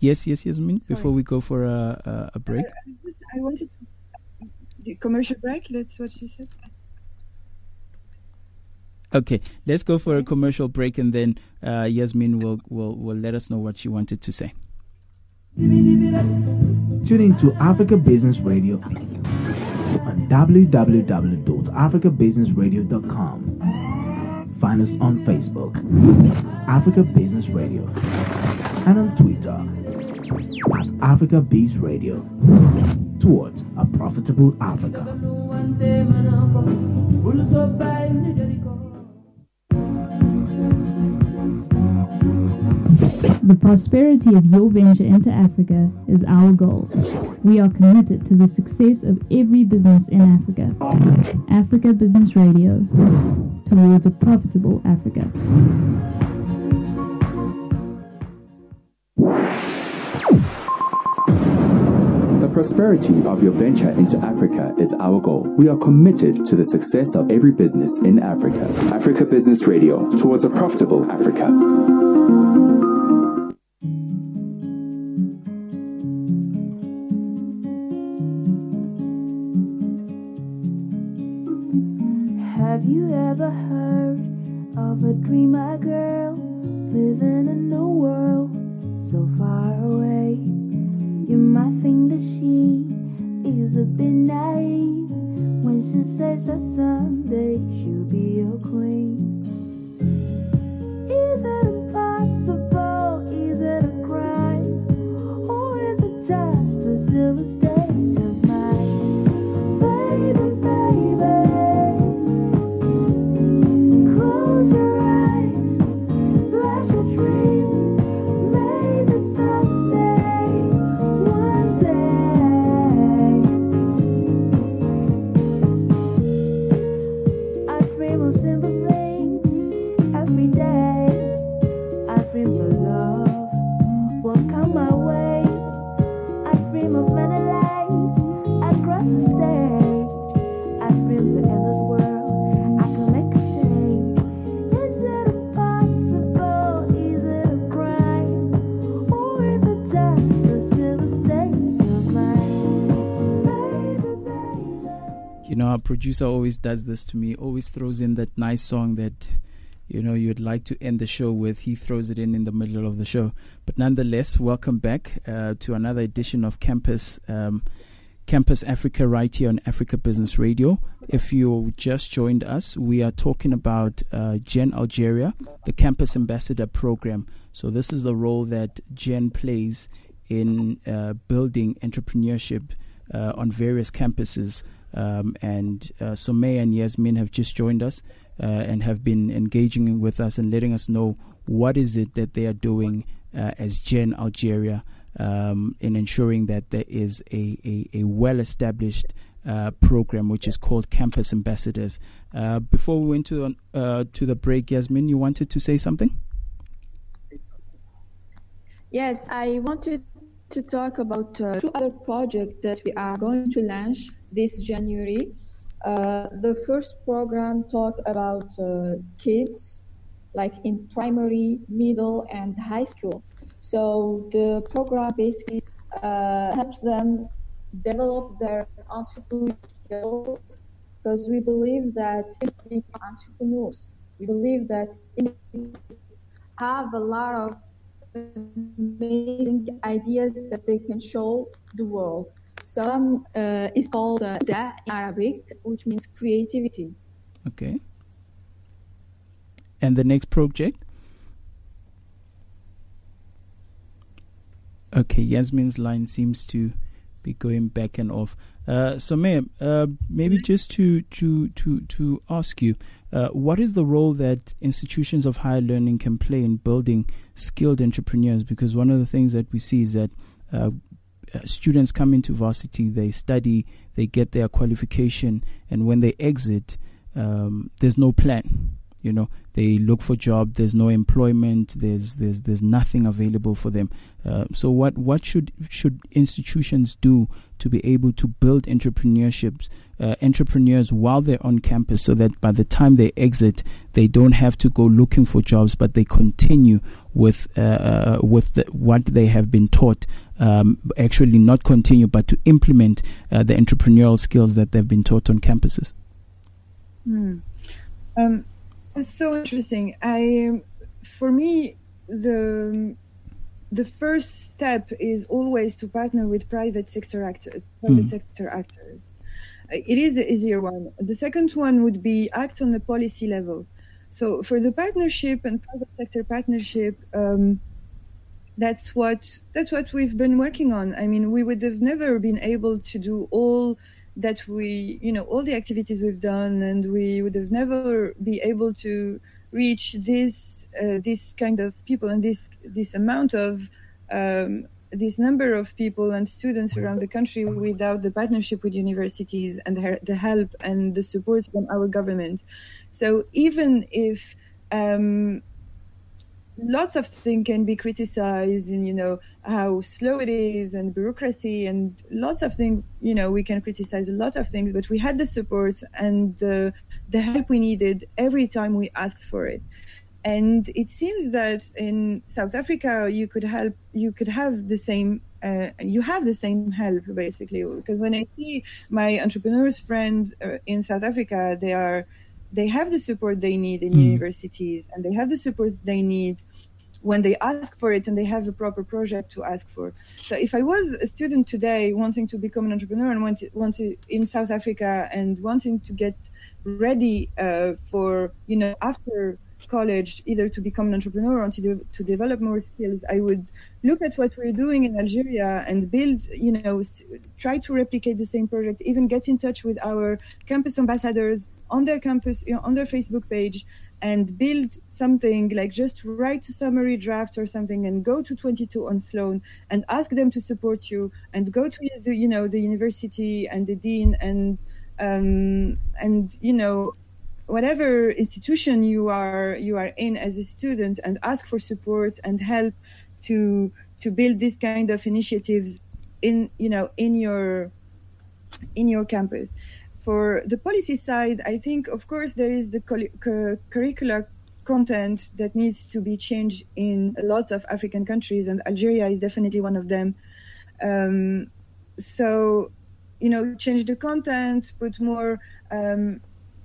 [SPEAKER 5] Yes, yes, yes, Min, before we go for a, a, a break.
[SPEAKER 6] I wanted the commercial break. That's what she said.
[SPEAKER 5] Okay, let's go for a commercial break, and then uh, Yasmin will, will will let us know what she wanted to say.
[SPEAKER 11] Tune in to Africa Business Radio on www.africabusinessradio.com. Find us on Facebook, Africa Business Radio, and on Twitter at Africa Biz Radio. Towards a profitable Africa.
[SPEAKER 2] The prosperity of your venture into Africa is our goal. We are committed to the success of every business in Africa. Africa Business Radio, towards a profitable Africa.
[SPEAKER 3] Prosperity of your venture into Africa is our goal. We are committed to the success of every business in Africa. Africa Business Radio, towards a profitable Africa.
[SPEAKER 5] Producer always does this to me. Always throws in that nice song that you know you'd like to end the show with. He throws it in in the middle of the show. But nonetheless, welcome back uh, to another edition of Campus. Um, Campus Africa right here on Africa Business Radio. If you just joined us, we are talking about uh, Gen Algeria, the Campus Ambassador Program. So, this is the role that Gen plays in uh, building entrepreneurship uh, on various campuses. Um, and uh, Somei and Yasmin have just joined us uh, and have been engaging with us and letting us know what is it that they are doing uh, as Gen Algeria um, in ensuring that there is a, a, a well established uh, program which is called Campus Ambassadors. Uh, before we went to, uh, to the break, Yasmin, you wanted to say something?
[SPEAKER 7] Yes, I wanted to talk about uh, two other projects that we are going to launch this January. Uh, the first program talked about uh, kids, like in primary, middle, and high school. So the program basically uh, helps them develop their entrepreneurial skills because we believe that entrepreneurs, we believe that have a lot of amazing ideas that they can show the world. Some uh, is called uh, Da in Arabic, which means creativity.
[SPEAKER 5] Okay. And the next project? Okay, Yasmin's line seems to be going back and off. Uh, so, ma'am, uh, maybe just to to to to ask you, uh, what is the role that institutions of higher learning can play in building skilled entrepreneurs? Because one of the things that we see is that uh, uh, students come into varsity, they study, they get their qualification, and when they exit, um, there's no plan. You know, they look for job. There's no employment. There's there's there's nothing available for them. Uh, so what what should should institutions do to be able to build entrepreneurships uh, entrepreneurs while they're on campus, so that by the time they exit, they don't have to go looking for jobs, but they continue with uh, uh, with the, what they have been taught. Um, actually, not continue, but to implement uh, the entrepreneurial skills that they've been taught on campuses.
[SPEAKER 6] Hmm. Um, it's so interesting. I, um, for me, the the first step is always to partner with private sector actors. Private
[SPEAKER 12] Mm.
[SPEAKER 6] sector actors. It is the easier one. The second one would be act on the policy level. So for the partnership and private sector partnership, um, that's what that's what we've been working on. I mean, we would have never been able to do all that we, you know, all the activities we've done, and we would have never be able to reach this uh, this kind of people and this this amount of um, this number of people and students around the country without the partnership with universities and the, the help and the support from our government. So even if um, lots of things can be criticized and you know how slow it is and bureaucracy and lots of things you know we can criticize a lot of things but we had the support and the, the help we needed every time we asked for it. And it seems that in south africa you could help you could have the same uh, you have the same help basically. Because when i see my entrepreneurs friends uh, in south africa they are they have the support they need in
[SPEAKER 12] Mm.
[SPEAKER 6] universities and they have the support they need when they ask for it and they have a proper project to ask for. So if I was a student today wanting to become an entrepreneur and want to, want to in South Africa and wanting to get ready uh, for you know after college either to become an entrepreneur or to, to develop more skills i would look at what we're doing in algeria and build you know try to replicate the same project even get in touch with our campus ambassadors on their campus you know, on their facebook page and build something like just write a summary draft or something and go to 22 on Sloane and ask them to support you and go to the you know the university and the dean and um, and you know whatever institution you are you are in as a student and ask for support and help to to build this kind of initiatives in you know in your in your campus. For the policy side i think of course there is the cul- cu- curricular content that needs to be changed in a lot of african countries and algeria is definitely one of them. Um, so you know change the content put more um,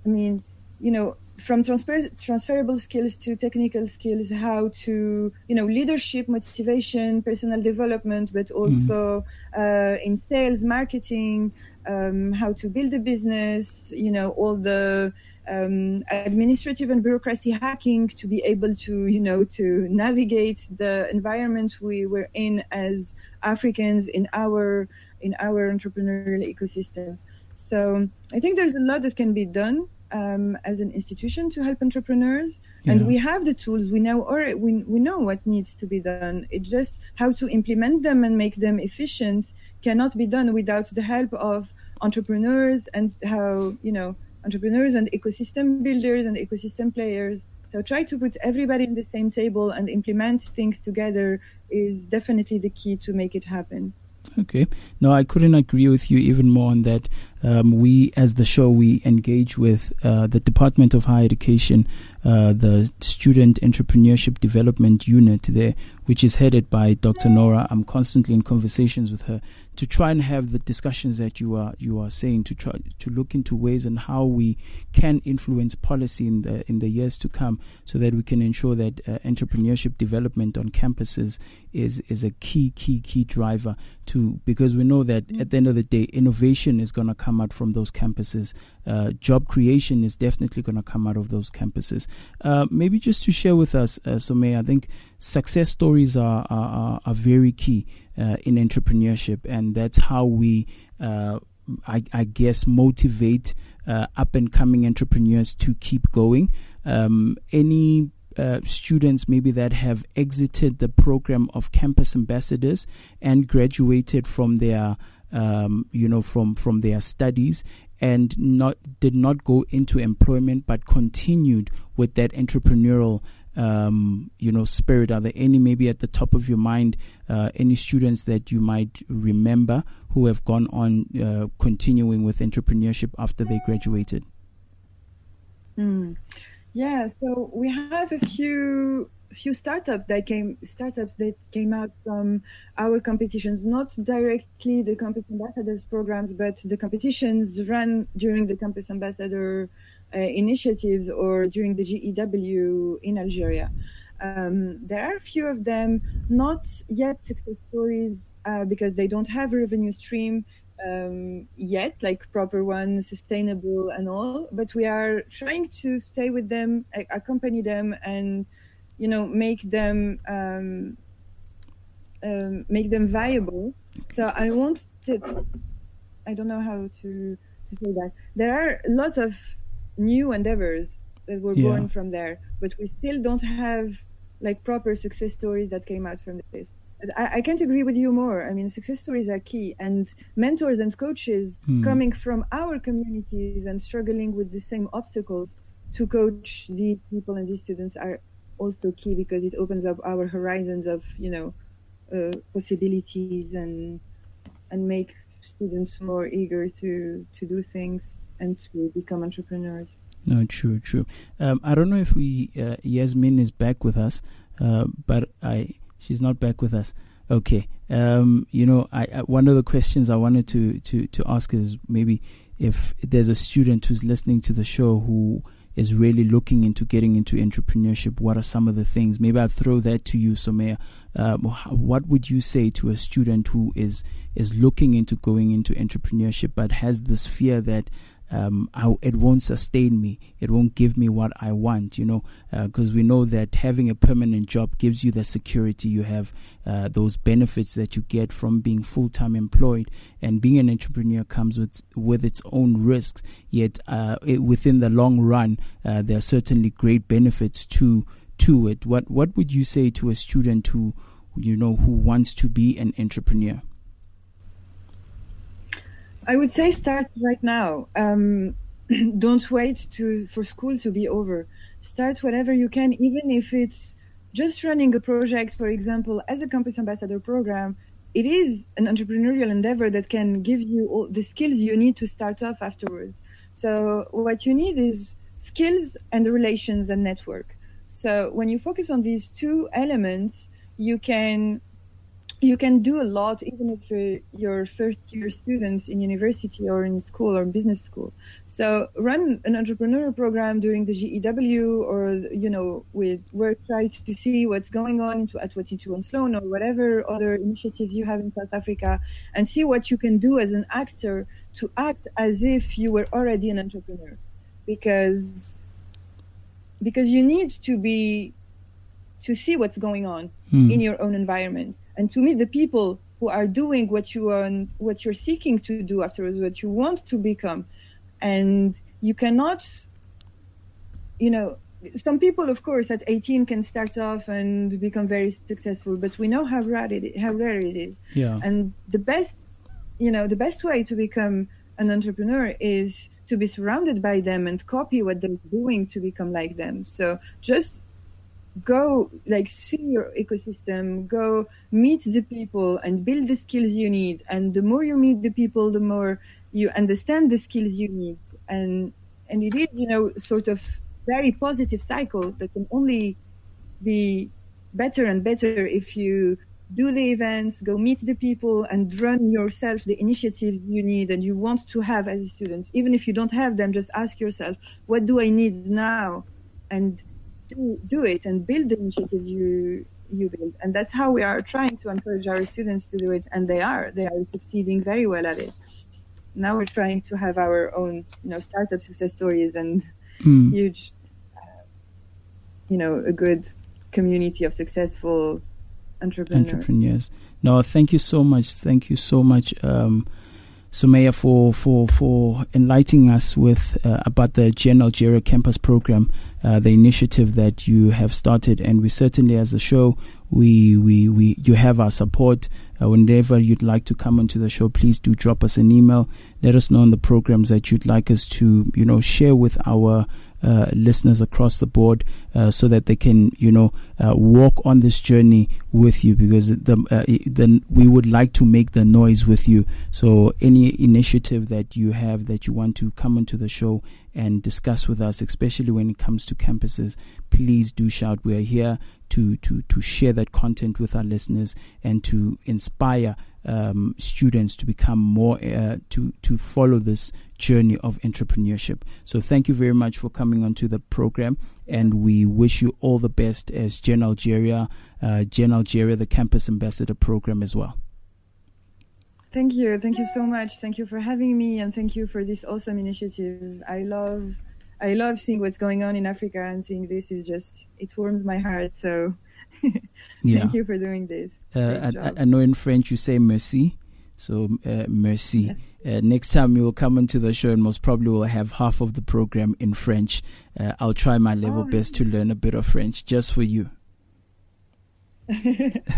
[SPEAKER 6] i mean you know from transfer- transferable skills to technical skills how to you know leadership motivation personal development but also uh, in sales marketing um, how to build a business you know all the um, administrative and bureaucracy hacking to be able to you know to navigate the environment we were in as africans in our in our entrepreneurial ecosystems. So i think there's a lot that can be done um, as an institution to help entrepreneurs. And we have the tools. We know or we, we know what needs to be done. It's just how to implement them and make them efficient cannot be done without the help of entrepreneurs and how you know entrepreneurs and ecosystem builders and ecosystem players. So try to put everybody in the same table and implement things together is definitely the key to make it happen.
[SPEAKER 5] Okay. No, I couldn't agree with you even more on that. Um, we, as the show, we engage with uh, the Department of Higher Education, uh, the Student Entrepreneurship Development Unit there, which is headed by Dr. Nora. I'm constantly in conversations with her to try and have the discussions that you are you are saying to try to look into ways and how we can influence policy in the in the years to come, so that we can ensure that uh, entrepreneurship development on campuses is is a key key key driver to because we know that at the end of the day, innovation is going to come out from those campuses. Uh, job creation is definitely going to come out of those campuses. Uh, maybe just to share with us, uh, Somay, I think success stories are are, are, are very key uh, in entrepreneurship, and that's how we, uh, I, I guess, motivate uh, up and coming entrepreneurs to keep going. Um, any uh, students maybe that have exited the program of campus ambassadors and graduated from their um, you know from from their studies and not did not go into employment but continued with that entrepreneurial um, you know spirit are there any maybe at the top of your mind uh, any students that you might remember who have gone on uh, continuing with entrepreneurship after they graduated
[SPEAKER 6] Mm. Yeah, so we have a few few startups that came startups that came out from our competitions, not directly the campus ambassadors programs, but the competitions run during the campus ambassador uh, initiatives or during the GEW in Algeria. Um, there are a few of them, not yet success stories uh, because they don't have a revenue stream um, yet, like proper one, sustainable and all. But we are trying to stay with them, accompany them, and you know make them um, um, make them viable. So I want to. I don't know how to to say that. There are lots of new endeavors that were
[SPEAKER 5] Yeah.
[SPEAKER 6] born from there, but we still don't have like proper success stories that came out from this. I, I can't agree with you more. I mean, success stories are key, and mentors and coaches
[SPEAKER 12] Hmm.
[SPEAKER 6] coming from our communities and struggling with the same obstacles to coach these people and these students are also key because it opens up our horizons of you know uh, possibilities and and make students more eager to to do things and to become entrepreneurs.
[SPEAKER 5] No, true, true. Um, I don't know if we uh, Yasmin is back with us, uh, but I she's not back with us. Okay. Um, you know, I, I one of the questions I wanted to to to ask is maybe if there's a student who's listening to the show who is really looking into getting into entrepreneurship, what are some of the things? Maybe I'll throw that to you, Somaya. Uh, wh- what would you say to a student who is is looking into going into entrepreneurship but has this fear that um, I, it won't sustain me. It won't give me what I want, you know, because we know that having a permanent job gives you the security. You have uh, those benefits that you get from being full time employed, and being an entrepreneur comes with with its own risks. Yet, uh, it, within the long run, uh, there are certainly great benefits to to it. What what would you say to a student who you know who wants to be an entrepreneur?
[SPEAKER 6] I would say start right now. Um, don't wait to for school to be over. Start whatever you can, even if it's just running a project. For example, as a campus ambassador program, it is an entrepreneurial endeavor that can give you all the skills you need to start off afterwards. So what you need is skills and relations and network. So when you focus on these two elements, you can you can do a lot even if uh, you're first year students in university or in school or business school. So run an entrepreneurial program during the GEW or you know with work try to see what's going on into at 22 on Sloane or whatever other initiatives you have in South Africa and see what you can do as an actor to act as if you were already an entrepreneur. Because because you need to be to see what's going on
[SPEAKER 12] Hmm.
[SPEAKER 6] in your own environment and to meet the people who are doing what you are what you're seeking to do afterwards what you want to become. And you cannot you know some people of course at 18 can start off and become very successful but we know how rare it how rare it is.
[SPEAKER 5] Yeah.
[SPEAKER 6] and the best you know the best way to become an entrepreneur is to be surrounded by them and copy what they're doing to become like them. So just go like see your ecosystem go meet the people and build the skills you need. And the more you meet the people the more you understand the skills you need. And and it is you know sort of very positive cycle that can only be better and better if you do the events go meet the people and run yourself the initiatives you need and you want to have as a student. Even if you don't have them just ask yourself what do i need now? And do, do it and build the initiatives you you build and that's how we are trying to encourage our students to do it and they are they are succeeding very well at it now we're trying to have our own you know startup success stories and
[SPEAKER 5] Mm.
[SPEAKER 6] huge uh, you know a good community of successful entrepreneurs
[SPEAKER 5] entrepreneurs. No, thank you so much. Thank you so much, um, Somaya, for for for enlightening us with uh, about the Gen Algeria Campus Program, uh, the initiative that you have started, and we certainly, as a show, we we we you have our support. Uh, whenever you'd like to come onto the show, please do drop us an email. Let us know on the programs that you'd like us to, you know, share with our uh, listeners across the board uh, so that they can, you know, uh, walk on this journey with you because the, uh, then we would like to make the noise with you. So any initiative that you have that you want to come onto the show and discuss with us, especially when it comes to campuses, please do shout. We are here to to to share that content with our listeners and to inspire um, students to become more uh, to to follow this journey of entrepreneurship. So thank you very much for coming onto the program, and we wish you all the best as Gen Algeria, uh, Gen Algeria, the Campus Ambassador program as well.
[SPEAKER 6] Thank you. Thank you so much. Thank you for having me and thank you for this awesome initiative. I love I love seeing what's going on in Africa and seeing this is just it warms my heart. So
[SPEAKER 5] Yeah.
[SPEAKER 6] thank you for doing this.
[SPEAKER 5] Uh, I, I, know in French you say merci, so uh, merci. Uh, next time you will come into the show, and most probably we'll have half of the program in French. Uh, I'll try my level best to learn a bit of French just for you.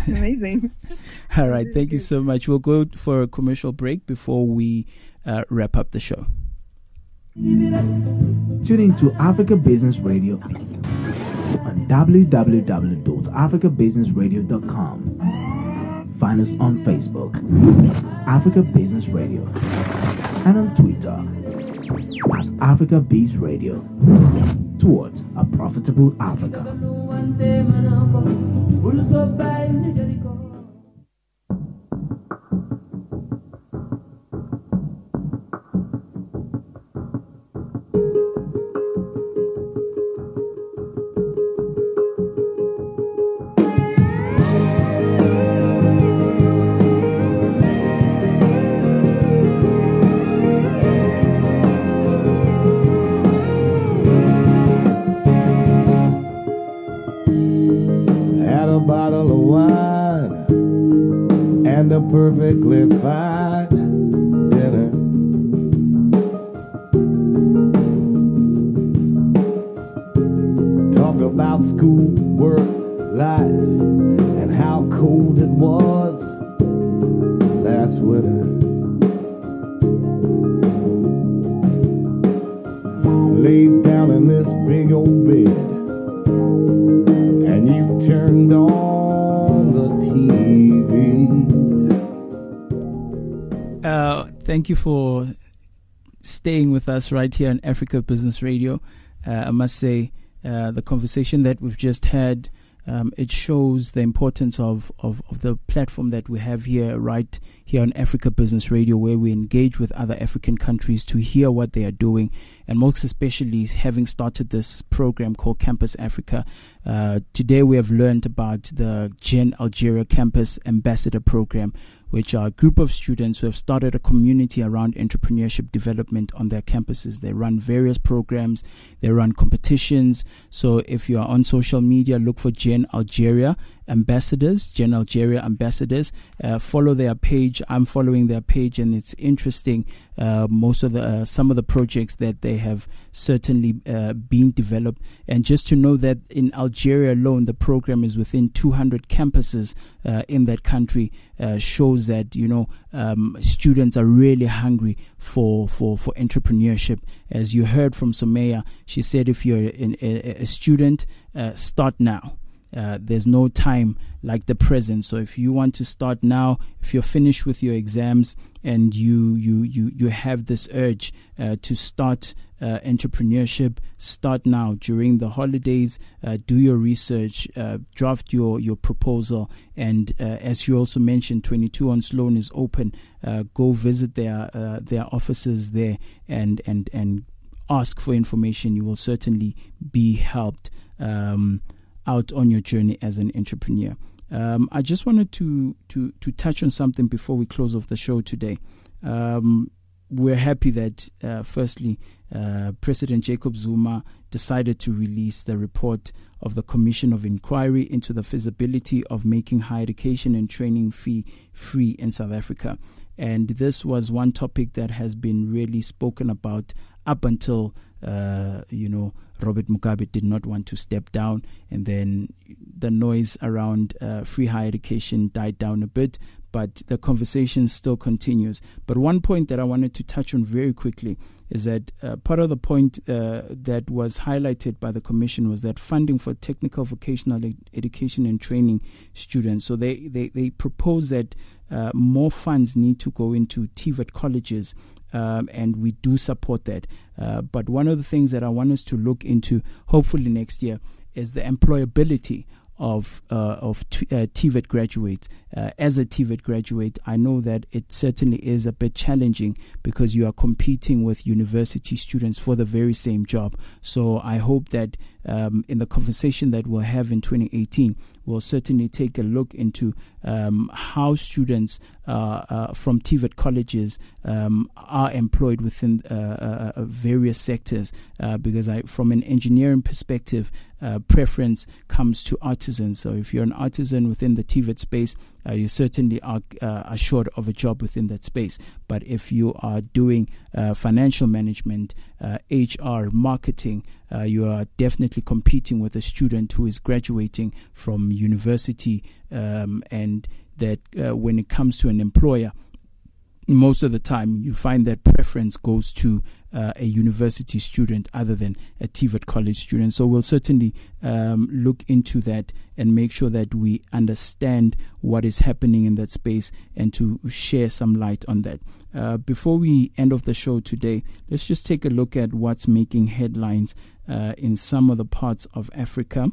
[SPEAKER 6] Amazing.
[SPEAKER 5] All right, thank you so much. We'll go for a commercial break before we uh, wrap up the show.
[SPEAKER 11] Tune in to Africa Business Radio on www.africabusinessradio.com. Find us on Facebook, Africa Business Radio, and on Twitter at Africa Biz Radio. Towards a profitable Africa.
[SPEAKER 5] With us right here on Africa Business Radio. Uh, I must say, uh, the conversation that we've just had, um, it shows the importance of, of, of the platform that we have here, right here on Africa Business Radio, where we engage with other African countries to hear what they are doing, and most especially having started this program called Campus Africa. Uh, today, we have learned about the Gen Algeria Campus Ambassador Program, which are a group of students who have started a community around entrepreneurship development on their campuses. They run various programs, they run competitions. So if you are on social media, look for Gen Algeria ambassadors, Gen Algeria ambassadors. Uh, follow their page. I'm following their page, and it's interesting. Uh, most of the uh, some of the projects that they have certainly uh, been developed, and just to know that in Algeria alone, the program is within 200 campuses uh, in that country uh, shows that you know um, students are really hungry for for for entrepreneurship. As you heard from Somaya, she said if you're a, a student, start now uh, there's no time like the present. So if you want to start now, if you're finished with your exams and you you you you have this urge uh, to start uh, entrepreneurship, start now during the holidays. Uh, do your research, uh, draft your your proposal, and as you also mentioned, 22 on Sloane is open. Go visit their their offices there and and and ask for information. You will certainly be helped um, out on your journey as an entrepreneur. Um, I just wanted to to to touch on something before we close off the show today. Um, we're happy that, uh, firstly, uh, President Jacob Zuma decided to release the report of the Commission of Inquiry into the feasibility of making higher education and training fee free in South Africa. And this was one topic that has been really spoken about up until, uh, you know, Robert Mugabe did not want to step down, and then the noise around uh, free higher education died down a bit but the conversation still continues. But one point that I wanted to touch on very quickly is that uh, part of the point uh, that was highlighted by the commission was that funding for technical vocational ed- education and training students. So they they, they propose that uh, more funds need to go into TVET colleges. Um, and we do support that. Uh, but one of the things that I want us to look into, hopefully next year, is the employability of uh, of t- uh, TVET graduates. Uh, as a TVET graduate, I know that it certainly is a bit challenging because you are competing with university students for the very same job. So I hope that um, in the conversation that we'll have in 2018, we'll certainly take a look into um, how students uh, uh, from TVET colleges um, are employed within uh, uh, various sectors. Uh, because I, from an engineering perspective, uh, preference comes to artisans. So if you're an artisan within the TVET space, uh, you certainly are uh, assured of a job within that space. But if you are doing uh, financial management, uh, HR, marketing, uh, you are definitely competing with a student who is graduating from university, um, and that uh, when it comes to an employer, most of the time you find that preference goes to uh, a university student other than a TVET college student. So we'll certainly um, look into that and make sure that we understand what is happening in that space and to share some light on that. Uh, before we end off the show today, let's just take a look at what's making headlines uh, in some of the parts of Africa.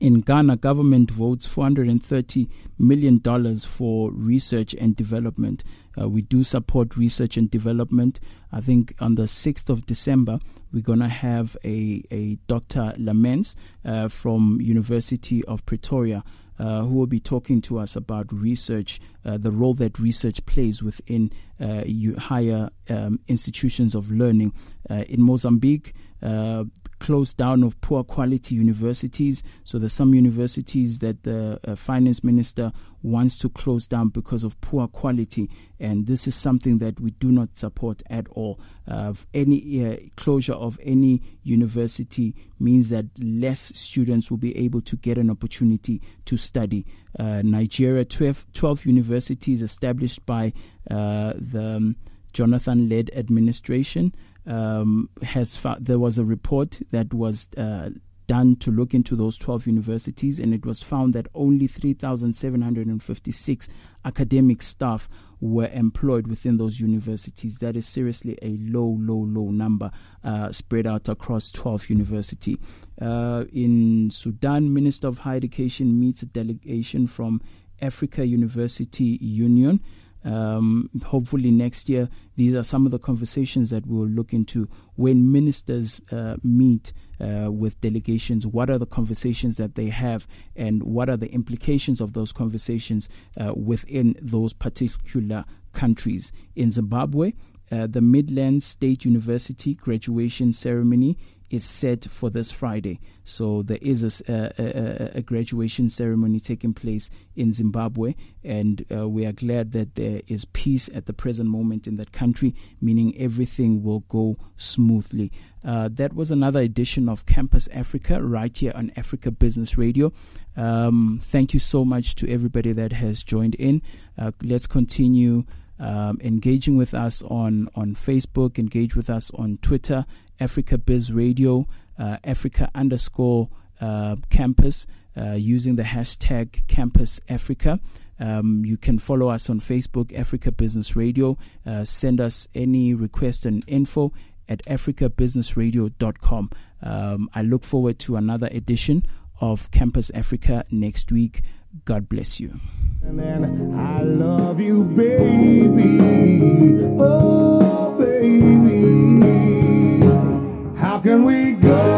[SPEAKER 5] In Ghana, government votes $430 million for research and development. Uh, we do support research and development. I think on the 6th of December, we're going to have a, a Dr. Lamens uh, from University of Pretoria uh, who will be talking to us about research, uh, the role that research plays within uh, higher um, institutions of learning. Uh, in Mozambique, uh, close down of poor quality universities. So there's some universities that the uh, finance minister wants to close down because of poor quality, and this is something that we do not support at all. Uh, any uh, closure of any university means that less students will be able to get an opportunity to study. Uh, Nigeria, 12, 12 universities established by uh, the um, Jonathan led administration um, has found, there was a report that was uh, done to look into those 12 universities, and it was found that only 3,756 academic staff were employed within those universities. That is seriously a low, low, low number uh, spread out across 12 universities. Uh, in Sudan, Minister of Higher Education meets a delegation from Africa University Union. Um, hopefully next year, these are some of the conversations that we'll look into when ministers uh, meet uh, with delegations. What are the conversations that they have, and what are the implications of those conversations uh, within those particular countries? In Zimbabwe, uh, the Midlands State University graduation ceremony is set for this Friday. So there is a, a, a, graduation ceremony taking place in Zimbabwe, and uh, we are glad that there is peace at the present moment in that country, meaning everything will go smoothly. Uh, that was another edition of Campus Africa right here on Africa Business Radio. Um, thank you so much to everybody that has joined in. Uh, let's continue. Um, engaging with us on, on Facebook, engage with us on Twitter Africa Biz Radio, uh, Africa underscore uh, campus. uh, using the hashtag Campus Africa. Um, you can follow us on Facebook, Africa Business Radio. Uh, send us any request and info at africabusinessradio.com. Um, I look forward to another edition of Campus Africa next week. God bless you.
[SPEAKER 12] I love you, baby. Oh, baby. Can we go